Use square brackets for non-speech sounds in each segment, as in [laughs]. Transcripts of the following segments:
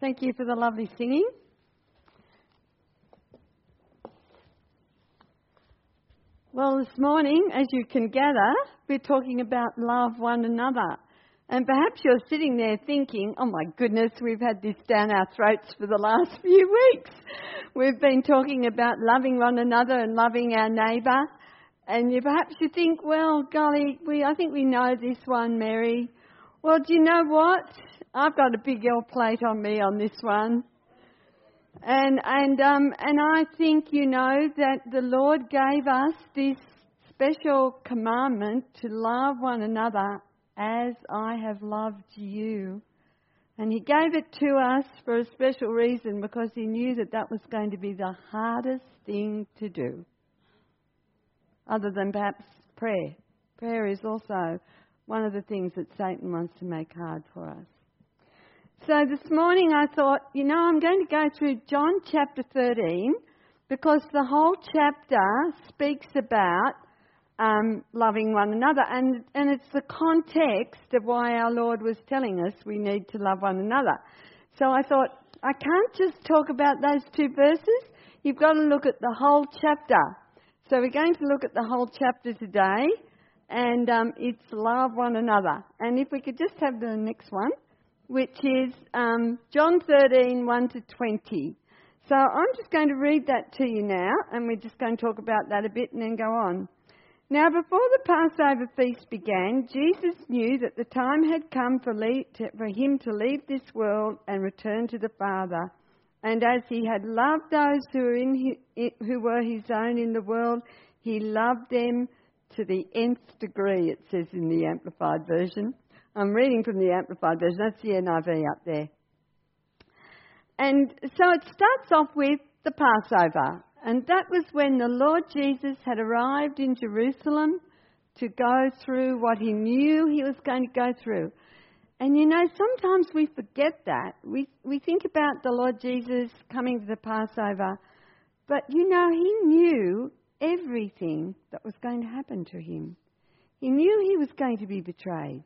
Thank you for the lovely singing. Well, this morning, as you can gather, we're talking about love one another. And perhaps you're sitting there thinking, oh my goodness, we've had this down our throats for the last [laughs] few weeks. We've been talking about loving one another and loving our neighbour. And you perhaps you think, well, golly, we, I think we know this one, Merrie. Well, do you know what? I've got a big L plate on me on this one. And, and, um, and I think you know that the Lord gave us this special commandment to love one another as I have loved you. And He gave it to us for a special reason because He knew that that was going to be the hardest thing to do. Other than perhaps prayer. Prayer is also one of the things that Satan wants to make hard for us. So this morning I thought, you know, I'm going to go through John chapter 13 because the whole chapter speaks about um, loving one another, and, and it's the context of why our Lord was telling us we need to love one another. So I thought, I can't just talk about those two verses, you've got to look at the whole chapter. So we're going to look at the whole chapter today, and um, it's love one another. And if we could just have the next one which is um, John 13, 1 to 20. So I'm just going to read that to you now, and we're just going to talk about that a bit and then go on. Now, before the Passover feast began, Jesus knew that the time had come for, for him to leave this world and return to the Father. And as he had loved those who were, his, who were his own in the world, he loved them to the nth degree, it says in the Amplified Version. I'm reading from the Amplified Version. That's the NIV up there. And so it starts off with the Passover. And that was when the Lord Jesus had arrived in Jerusalem to go through what he knew he was going to go through. And you know, sometimes we forget that. We, we think about the Lord Jesus coming to the Passover, but you know, he knew everything that was going to happen to him. He knew he was going to be betrayed.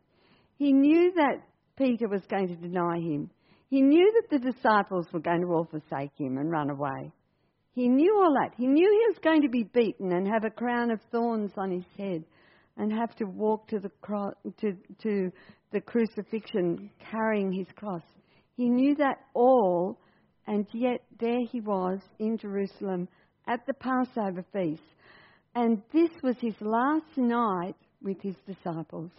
He knew that Peter was going to deny him. He knew that the disciples were going to all forsake him and run away. He knew all that. He knew he was going to be beaten and have a crown of thorns on his head and have to walk to the, cro- to, to the crucifixion carrying his cross. He knew that all, and yet there he was in Jerusalem at the Passover feast. And this was his last night with his disciples.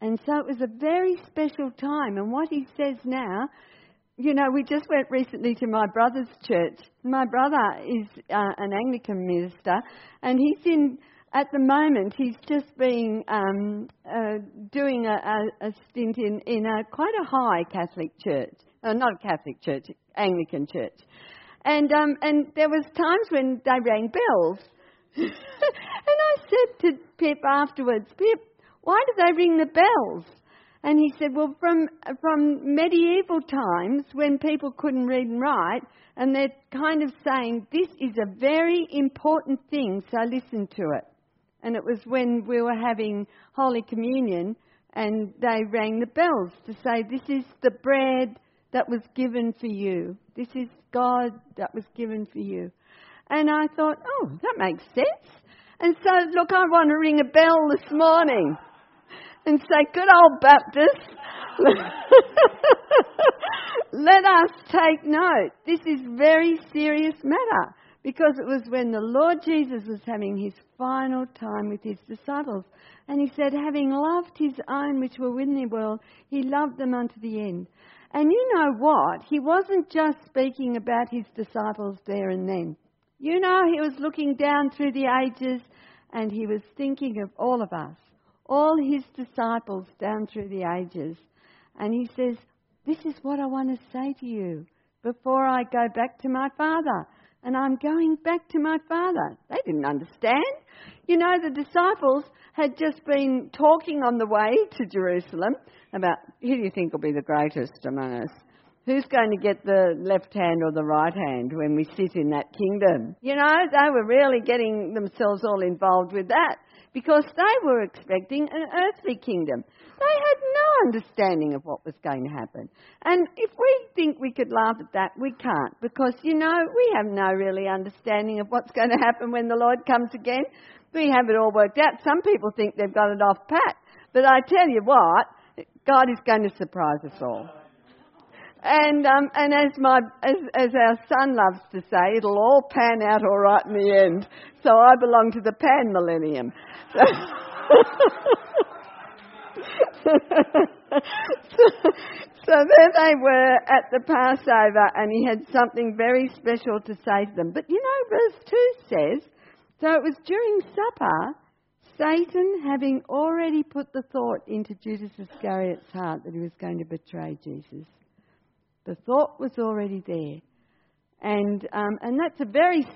And so it was a very special time. And what he says now, you know, we just went recently to my brother's church. My brother is uh, an Anglican minister, and he's in, at the moment, he's just been um, uh, doing a, a, a, stint in, in a quite a high Catholic church. Uh, not a Catholic church, Anglican church. And, um, and there was times when they rang bells. [laughs] and I said to Pip afterwards, Pip, why do they ring the bells? And he said, Well, from, from medieval times when people couldn't read and write, and they're kind of saying, This is a very important thing, so listen to it. And it was when we were having Holy Communion, and they rang the bells to say, This is the bread that was given for you. This is God that was given for you. And I thought, Oh, that makes sense. And so, look, I want to ring a bell this morning and say, Good old Baptist, [laughs] let us take note. This is very serious matter because it was when the Lord Jesus was having his final time with his disciples. And he said, having loved his own which were within the world, he loved them unto the end. And you know what? He wasn't just speaking about his disciples there and then. You know, he was looking down through the ages and he was thinking of all of us all his disciples down through the ages. And he says, This is what I want to say to you before I go back to my Father. And I'm going back to my Father. They didn't understand. You know, the disciples had just been talking on the way to Jerusalem about who do you think will be the greatest among us? Who's going to get the left hand or the right hand when we sit in that kingdom? You know, they were really getting themselves all involved with that because they were expecting an earthly kingdom. They had no understanding of what was going to happen. And if we think we could laugh at that, we can't because, you know, we have no really understanding of what's going to happen when the Lord comes again. We have it all worked out. Some people think they've got it off pat. But I tell you what, God is going to surprise us all. And um, and as my as, as our son loves to say, it'll all pan out all right in the end. So I belong to the pan millennium. So, so, there they were at the Passover, and he had something very special to say to them. But you know, verse 2 says, So it was during supper, Satan having already put the thought into Judas Iscariot's heart that he was going to betray Jesus. The thought was already there. And, um, and that's a very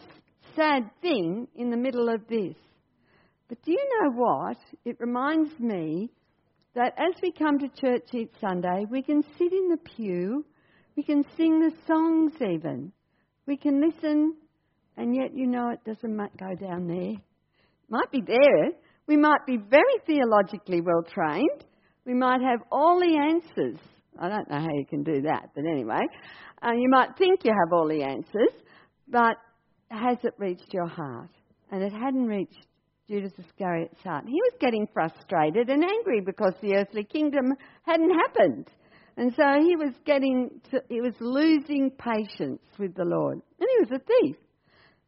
sad thing in the middle of this. But do you know what? It reminds me that as we come to church each Sunday, we can sit in the pew, we can sing the songs even, we can listen, and yet you know it doesn't go down there. It Might be there. We might be very theologically well trained. We might have all the answers. I don't know how you can do that, but anyway, uh, you might think you have all the answers, but has it reached your heart? And it hadn't reached Judas Iscariot's heart. He was getting frustrated and angry because the earthly kingdom hadn't happened. And so he was getting, to, he was losing patience with the Lord. And he was a thief.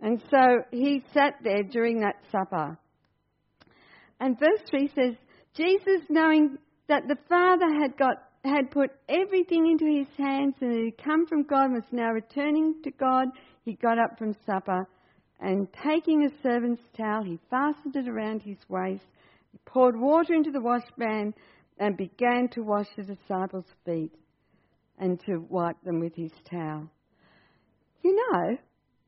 And so he sat there during that supper. And verse 3 says, Jesus, knowing that the Father had got had put everything into his hands and had come from God was now returning to God, he got up from supper and taking a servant's towel, he fastened it around his waist, he poured water into the washpan, and began to wash the disciples' feet and to wipe them with his towel. You know,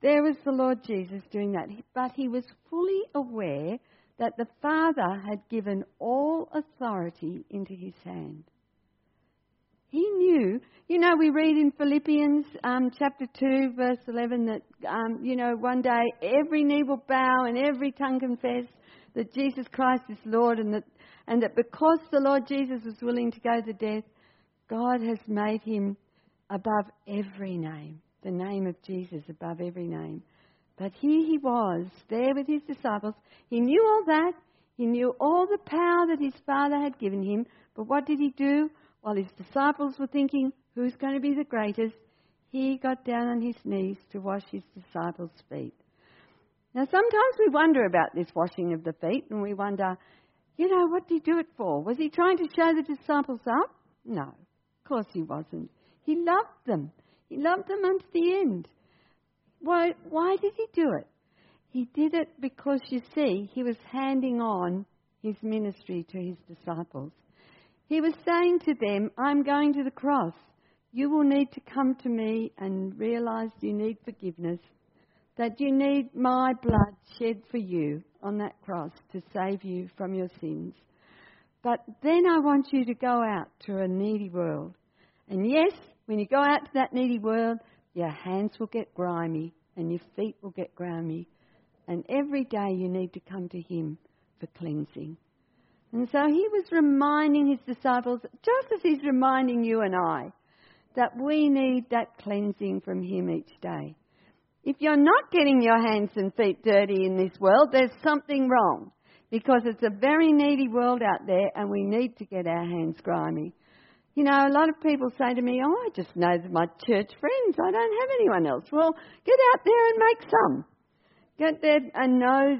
there was the Lord Jesus doing that, but he was fully aware that the Father had given all authority into his hand. He knew. You know, we read in Philippians um, chapter 2, verse 11, that, um, you know, one day every knee will bow and every tongue confess that Jesus Christ is Lord, and that, and that because the Lord Jesus was willing to go to death, God has made him above every name, the name of Jesus above every name. But here he was, there with his disciples. He knew all that. He knew all the power that his Father had given him. But what did he do? While his disciples were thinking, who's going to be the greatest, he got down on his knees to wash his disciples' feet. Now, sometimes we wonder about this washing of the feet, and we wonder, you know, what did he do it for? Was he trying to show the disciples up? No, of course he wasn't. He loved them. He loved them unto the end. Why, why did he do it? He did it because, you see, he was handing on his ministry to his disciples. He was saying to them, I'm going to the cross. You will need to come to me and realize you need forgiveness, that you need my blood shed for you on that cross to save you from your sins. But then I want you to go out to a needy world. And yes, when you go out to that needy world, your hands will get grimy and your feet will get grimy. And every day you need to come to Him for cleansing. And so he was reminding his disciples, just as he's reminding you and I, that we need that cleansing from him each day. If you're not getting your hands and feet dirty in this world, there's something wrong. Because it's a very needy world out there and we need to get our hands grimy. You know, a lot of people say to me, Oh, I just know my church friends. I don't have anyone else. Well, get out there and make some. Get there and uh, know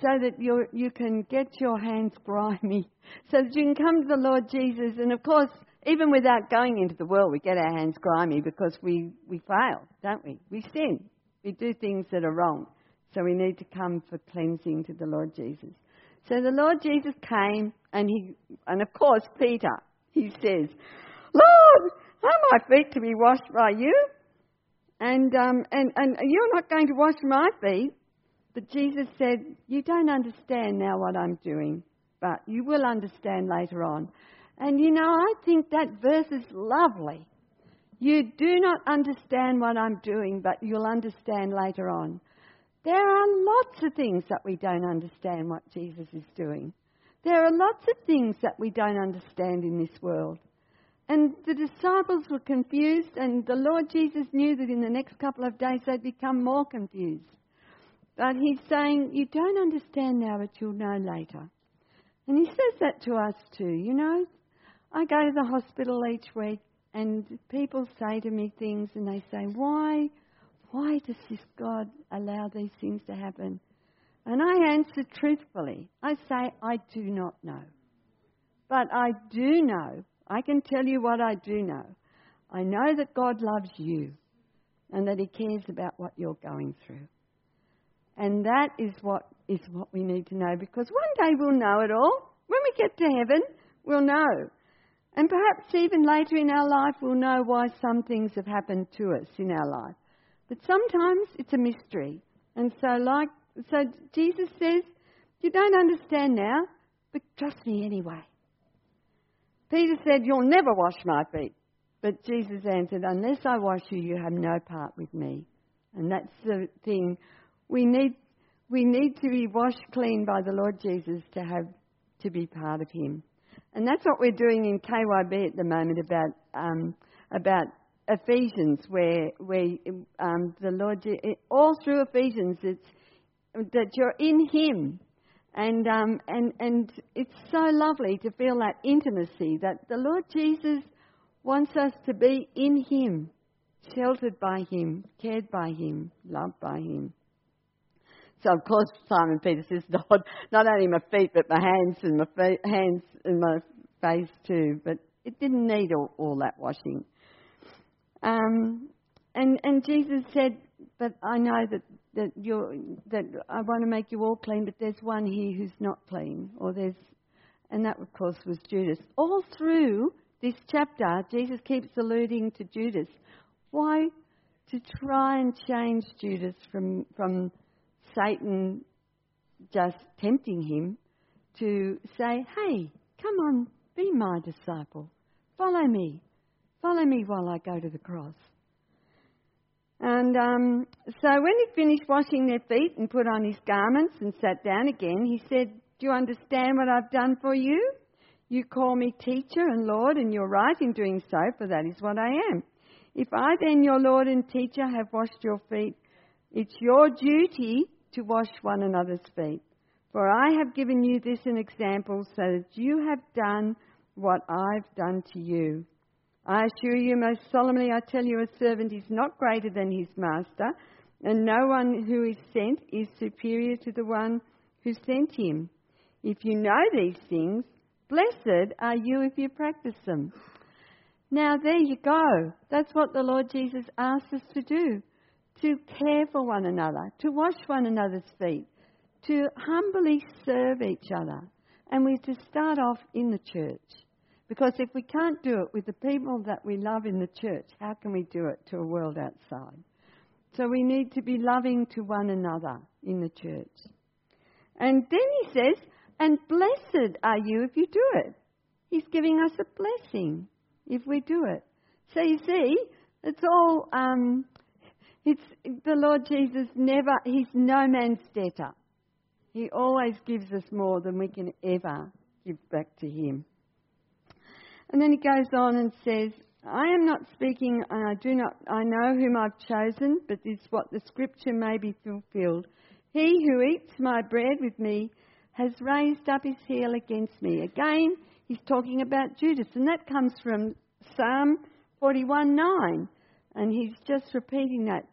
so that you you can get your hands grimy, [laughs] so that you can come to the Lord Jesus. And of course, even without going into the world, we get our hands grimy because we, we fail, don't we? We sin. We do things that are wrong. So we need to come for cleansing to the Lord Jesus. So the Lord Jesus came, and he, and of course Peter, he says, Lord, are my feet to be washed by you? And, um, and, and you're not going to wash my feet. But Jesus said, You don't understand now what I'm doing, but you will understand later on. And you know, I think that verse is lovely. You do not understand what I'm doing, but you'll understand later on. There are lots of things that we don't understand what Jesus is doing. There are lots of things that we don't understand in this world. And the disciples were confused, and the Lord Jesus knew that in the next couple of days they'd become more confused. But he's saying, You don't understand now, but you'll know later. And he says that to us too. You know, I go to the hospital each week, and people say to me things, and they say, Why? Why does this God allow these things to happen? And I answer truthfully. I say, I do not know. But I do know. I can tell you what I do know. I know that God loves you and that He cares about what you're going through. And that is what is what we need to know because one day we'll know it all. When we get to heaven, we'll know. And perhaps even later in our life, we'll know why some things have happened to us in our life. But sometimes it's a mystery. And so, like, so Jesus says, You don't understand now, but trust me anyway. Peter said, You'll never wash my feet. But Jesus answered, Unless I wash you, you have no part with me. And that's the thing. We need, we need to be washed clean by the Lord Jesus to have to be part of Him. And that's what we're doing in KYB at the moment about um, about Ephesians, where where um, the Lord all through Ephesians, it's that you're in Him, and um, and and it's so lovely to feel that intimacy that the Lord Jesus wants us to be in Him, sheltered by Him, cared by Him, loved by Him. So of course Simon Peter says, [laughs] Lord, not only my feet but my hands and my feet, hands and my face too. But it didn't need all, all that washing. Um, and and Jesus said, but I know that that you're that I want to make you all clean, but there's one here who's not clean, or there's, and that of course was Judas. All through this chapter, Jesus keeps alluding to Judas. Why? To try and change Judas from from Satan just tempting him to say, hey, come on, be my disciple. Follow me. Follow me while I go to the cross. And um, so when he finished washing their feet and put on his garments and sat down again, he said, Do you understand what I've done for you? You call me teacher and Lord, and you're right in doing so, for that is what I am. If I then, your Lord and teacher, have washed your feet, it's your duty to wash one another's feet. For I have given you this an example so that you have done what I've done to you. I assure you most solemnly, I tell you, a servant is not greater than his master, and no one who is sent is superior to the one who sent him. If you know these things, blessed are you if you practice them. Now, there you go. That's what the Lord Jesus asks us to do to care for one another, to wash one another's feet, to humbly serve each other. And we're to start off in the church. Because if we can't do it with the people that we love in the church, how can we do it to a world outside? So we need to be loving to one another in the church. And then he says, and blessed are you if you do it. He's giving us a blessing if we do it. So you see, it's all, um, it's the Lord Jesus never, he's no man's debtor. He always gives us more than we can ever give back to Him. And then he goes on and says, I am not speaking, and I do not, I know whom I've chosen, but this is what the scripture may be fulfilled. He who eats my bread with me has raised up his heel against me. Again, he's talking about Judas, and that comes from Psalm 41 9. And he's just repeating that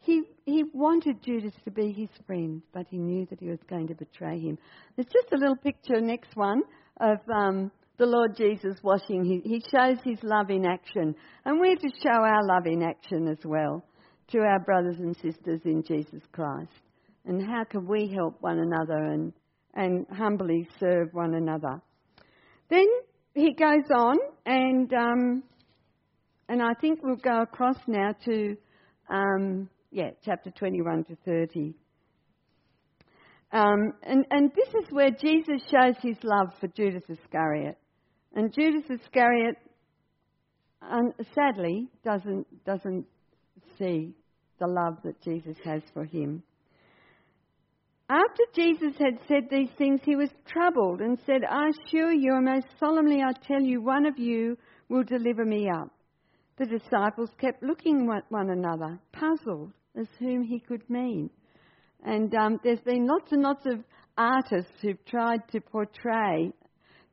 he, he wanted Judas to be his friend, but he knew that he was going to betray him. There's just a little picture, next one, of um, the Lord Jesus washing. He, he shows his love in action. And we're to show our love in action as well to our brothers and sisters in Jesus Christ. And how can we help one another and, and humbly serve one another? Then he goes on, and, um, and I think we'll go across now to. Um, yeah, chapter 21 to 30. Um, and, and this is where Jesus shows his love for Judas Iscariot. And Judas Iscariot, um, sadly, doesn't, doesn't see the love that Jesus has for him. After Jesus had said these things, he was troubled and said, I assure you, and most solemnly I tell you, one of you will deliver me up. The disciples kept looking at one another, puzzled as whom he could mean. And um, there's been lots and lots of artists who've tried to portray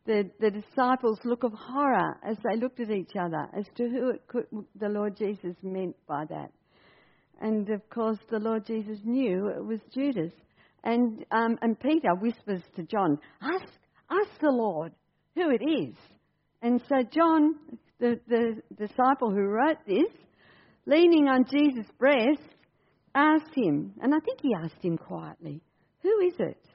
the, the disciples' look of horror as they looked at each other as to who could, the Lord Jesus meant by that. And of course, the Lord Jesus knew it was Judas. And, um, and Peter whispers to John, ask, ask the Lord who it is. And so John, the, the disciple who wrote this, leaning on Jesus' breast, asked him, and I think he asked him quietly, Who is it?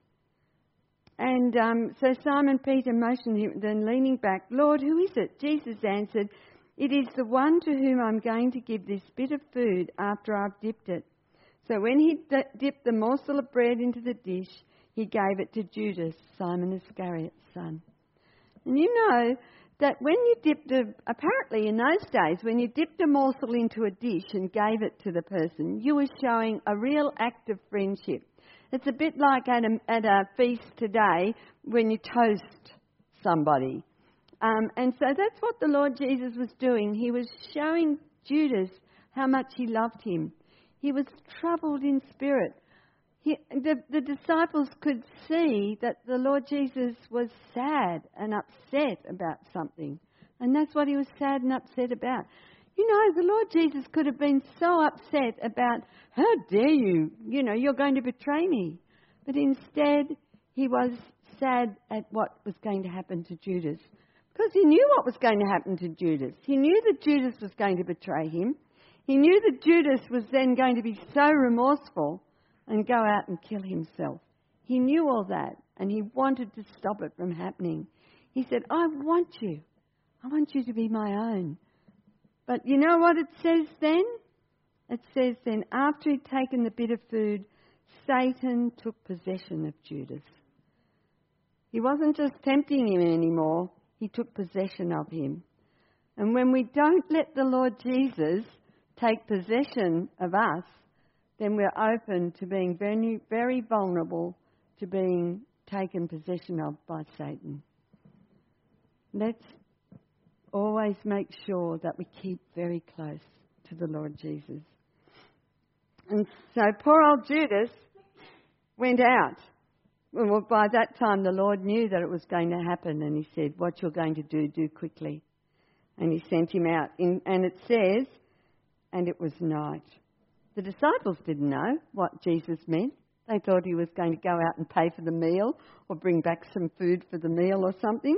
And um, so Simon Peter motioned him, then leaning back, Lord, who is it? Jesus answered, It is the one to whom I'm going to give this bit of food after I've dipped it. So when he d- dipped the morsel of bread into the dish, he gave it to Judas, Simon Iscariot's son. And you know that when you dipped a, apparently in those days, when you dipped a morsel into a dish and gave it to the person, you were showing a real act of friendship. It's a bit like at a, at a feast today when you toast somebody. Um, and so that's what the Lord Jesus was doing. He was showing Judas how much he loved him. He was troubled in spirit. He, the, the disciples could see that the Lord Jesus was sad and upset about something. And that's what he was sad and upset about. You know, the Lord Jesus could have been so upset about, how dare you, you know, you're going to betray me. But instead, he was sad at what was going to happen to Judas. Because he knew what was going to happen to Judas. He knew that Judas was going to betray him. He knew that Judas was then going to be so remorseful and go out and kill himself. He knew all that and he wanted to stop it from happening. He said, I want you. I want you to be my own. But you know what it says then? It says then, after he'd taken the bit of food, Satan took possession of Judas. He wasn't just tempting him anymore, he took possession of him. And when we don't let the Lord Jesus take possession of us, then we're open to being very, very vulnerable to being taken possession of by Satan. Let's always make sure that we keep very close to the Lord Jesus. And so poor old Judas went out. Well, by that time, the Lord knew that it was going to happen, and He said, What you're going to do, do quickly. And He sent him out. In, and it says, And it was night. The disciples didn't know what Jesus meant. They thought he was going to go out and pay for the meal or bring back some food for the meal or something.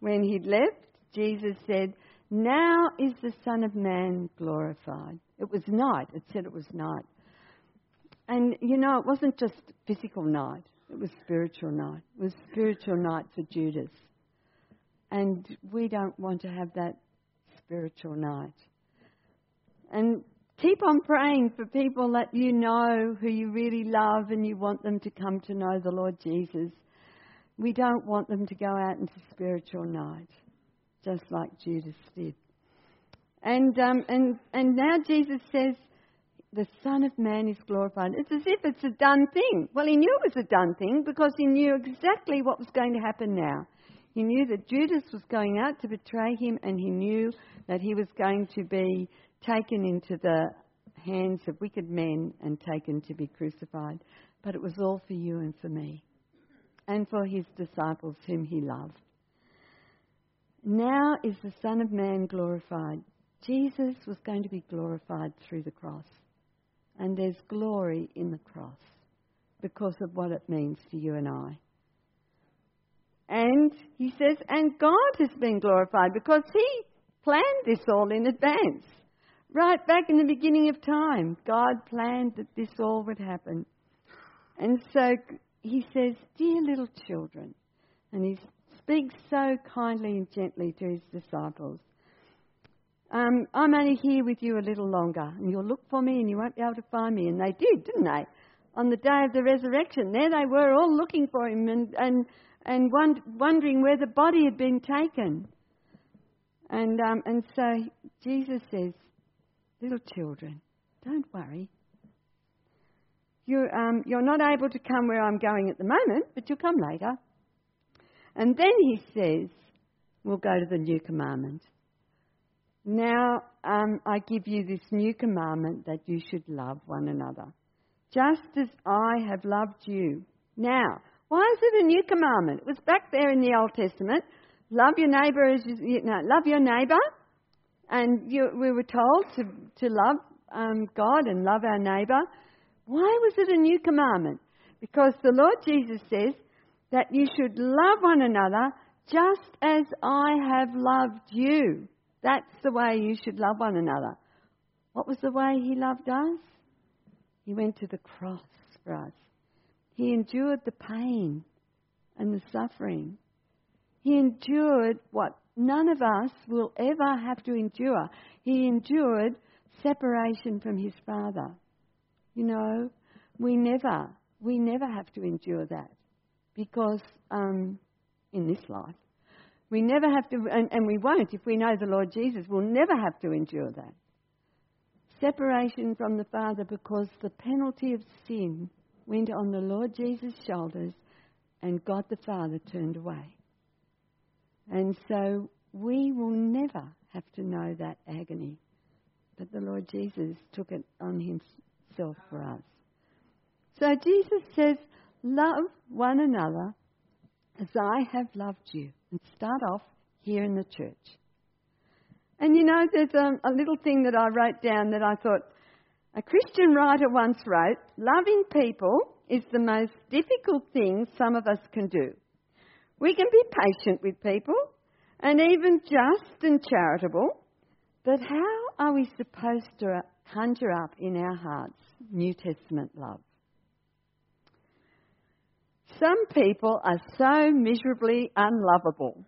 When he'd left, Jesus said, Now is the Son of Man glorified. It was night. It said it was night. And you know, it wasn't just physical night, it was spiritual night. It was spiritual night for Judas. And we don't want to have that spiritual night. And keep on praying for people that you know who you really love and you want them to come to know the Lord Jesus. We don't want them to go out into spiritual night, just like Judas did. And, um, and, and now Jesus says, the Son of Man is glorified. It's as if it's a done thing. Well, he knew it was a done thing because he knew exactly what was going to happen now. He knew that Judas was going out to betray him, and he knew that he was going to be taken into the hands of wicked men and taken to be crucified. But it was all for you and for me, and for his disciples whom he loved. Now is the Son of Man glorified. Jesus was going to be glorified through the cross. And there's glory in the cross because of what it means to you and I. And he says, and God has been glorified because he planned this all in advance. Right back in the beginning of time, God planned that this all would happen. And so he says, Dear little children, and he speaks so kindly and gently to his disciples um, I'm only here with you a little longer, and you'll look for me and you won't be able to find me. And they did, didn't they? On the day of the resurrection, there they were all looking for him and, and, and wondering where the body had been taken. And, um, and so Jesus says, Little children, don't worry. you, um, you're not able to come where I'm going at the moment, but you'll come later. And then he says, We'll go to the new commandment. Now um, I give you this new commandment that you should love one another, just as I have loved you. Now, why is it a new commandment? It was back there in the Old Testament. Love your neighbour as you know, love your neighbour, and you, we were told to to love um, God and love our neighbour. Why was it a new commandment? Because the Lord Jesus says that you should love one another just as I have loved you. That's the way you should love one another. What was the way He loved us? He went to the cross for us. He endured the pain and the suffering. He endured what none of us will ever have to endure. He endured separation from His Father. You know, we never, we never have to endure that because um, in this life, we never have to, and, and we won't if we know the Lord Jesus, we'll never have to endure that. Separation from the Father because the penalty of sin went on the Lord Jesus' shoulders and God the Father turned away. And so we will never have to know that agony. But the Lord Jesus took it on himself for us. So Jesus says, Love one another as I have loved you. And start off here in the church. And you know, there's a, a little thing that I wrote down that I thought a Christian writer once wrote loving people is the most difficult thing some of us can do. We can be patient with people and even just and charitable, but how are we supposed to conjure up in our hearts New Testament love? Some people are so miserably unlovable.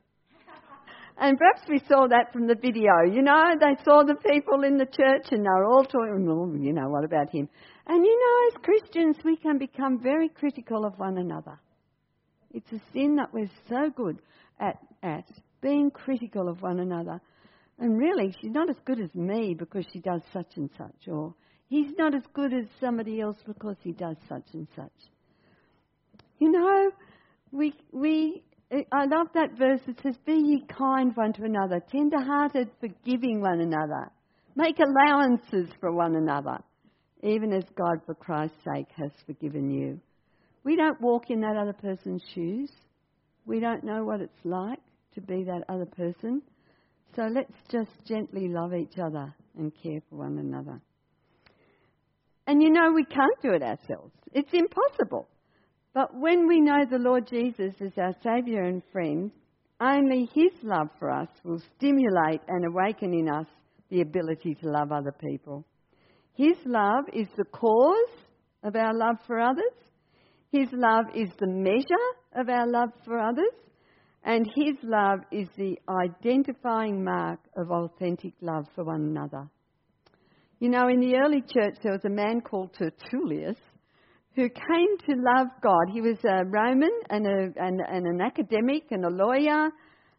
And perhaps we saw that from the video. You know, they saw the people in the church and they were all talking, oh, you know, what about him? And you know, as Christians, we can become very critical of one another. It's a sin that we're so good at, at being critical of one another. And really, she's not as good as me because she does such and such, or he's not as good as somebody else because he does such and such. You know, we, we, I love that verse that says, Be ye kind one to another, tender hearted, forgiving one another. Make allowances for one another, even as God, for Christ's sake, has forgiven you. We don't walk in that other person's shoes. We don't know what it's like to be that other person. So let's just gently love each other and care for one another. And you know, we can't do it ourselves. It's impossible. But when we know the Lord Jesus as our Saviour and friend, only His love for us will stimulate and awaken in us the ability to love other people. His love is the cause of our love for others. His love is the measure of our love for others. And His love is the identifying mark of authentic love for one another. You know, in the early church, there was a man called Tertullius who came to love God. He was a Roman and, a, and, and an academic and a lawyer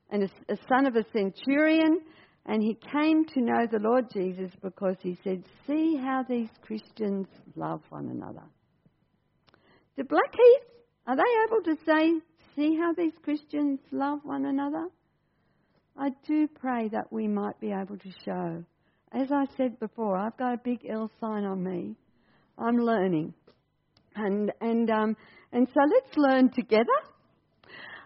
and a, a son of a centurion. And he came to know the Lord Jesus because he said, See how these Christians love one another. The Blackheath, are they able to say, See how these Christians love one another? I do pray that we might be able to show. As I said before, I've got a big L sign on me. I'm learning. And, and, um, and so let's learn together.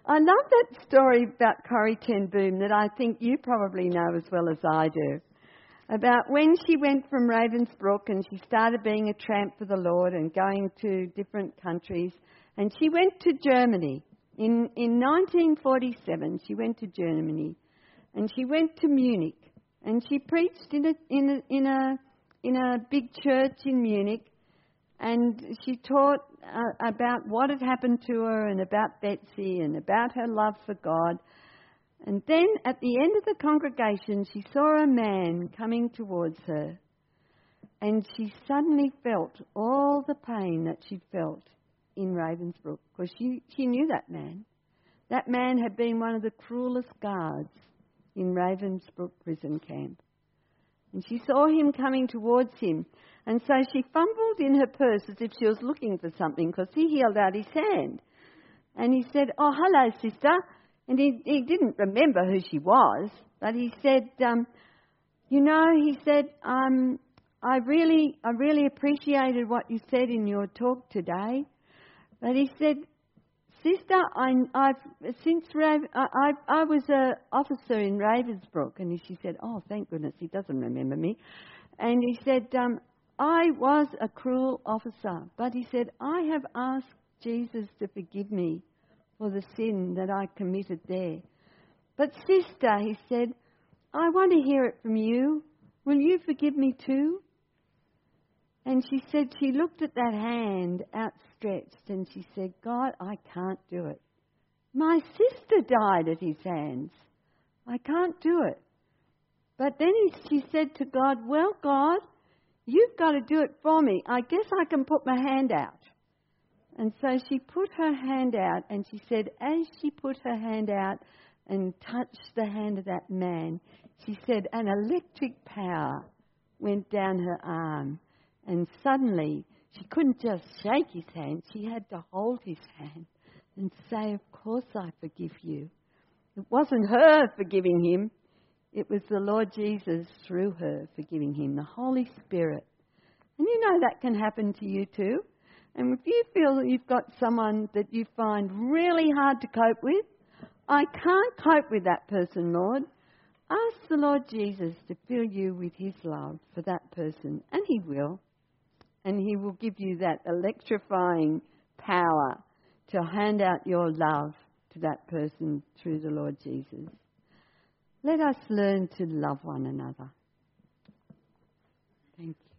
I love that story about Corrie Ten Boom that I think you probably know as well as I do. About when she went from Ravensbrück and she started being a tramp for the Lord and going to different countries. And she went to Germany. In, in 1947, she went to Germany. And she went to Munich. And she preached in a, in a, in a, in a big church in Munich and she taught uh, about what had happened to her and about Betsy and about her love for God. And then at the end of the congregation, she saw a man coming towards her. And she suddenly felt all the pain that she'd felt in Ravensbrück because she, she knew that man. That man had been one of the cruelest guards in Ravensbrück prison camp. And she saw him coming towards him. And so she fumbled in her purse as if she was looking for something because he held out his hand. And he said, Oh, hello, sister. And he, he didn't remember who she was, but he said, um, You know, he said, um, I really, I really appreciated what you said in your talk today. But he said, Sister, I, I've since Rav, I, I, I was an officer in Ravensbrück, and she said, "Oh, thank goodness, he doesn't remember me." And he said, um, "I was a cruel officer, but he said I have asked Jesus to forgive me for the sin that I committed there. But sister, he said, I want to hear it from you. Will you forgive me too?" And she said she looked at that hand outstretched and she said, God, I can't do it. My sister died at his hands. I can't do it. But then she said to God, Well, God, you've got to do it for me. I guess I can put my hand out. And so she put her hand out and she said, as she put her hand out and touched the hand of that man, she said, an electric power went down her arm. And suddenly, she couldn't just shake his hand, she had to hold his hand and say, Of course I forgive you. It wasn't her forgiving him, it was the Lord Jesus through her forgiving him, the Holy Spirit. And you know that can happen to you too. And if you feel that you've got someone that you find really hard to cope with, I can't cope with that person, Lord. Ask the Lord Jesus to fill you with his love for that person, and he will and He will give you that electrifying power to hand out your love to that person through the Lord Jesus. Let us learn to love one another. Thank you.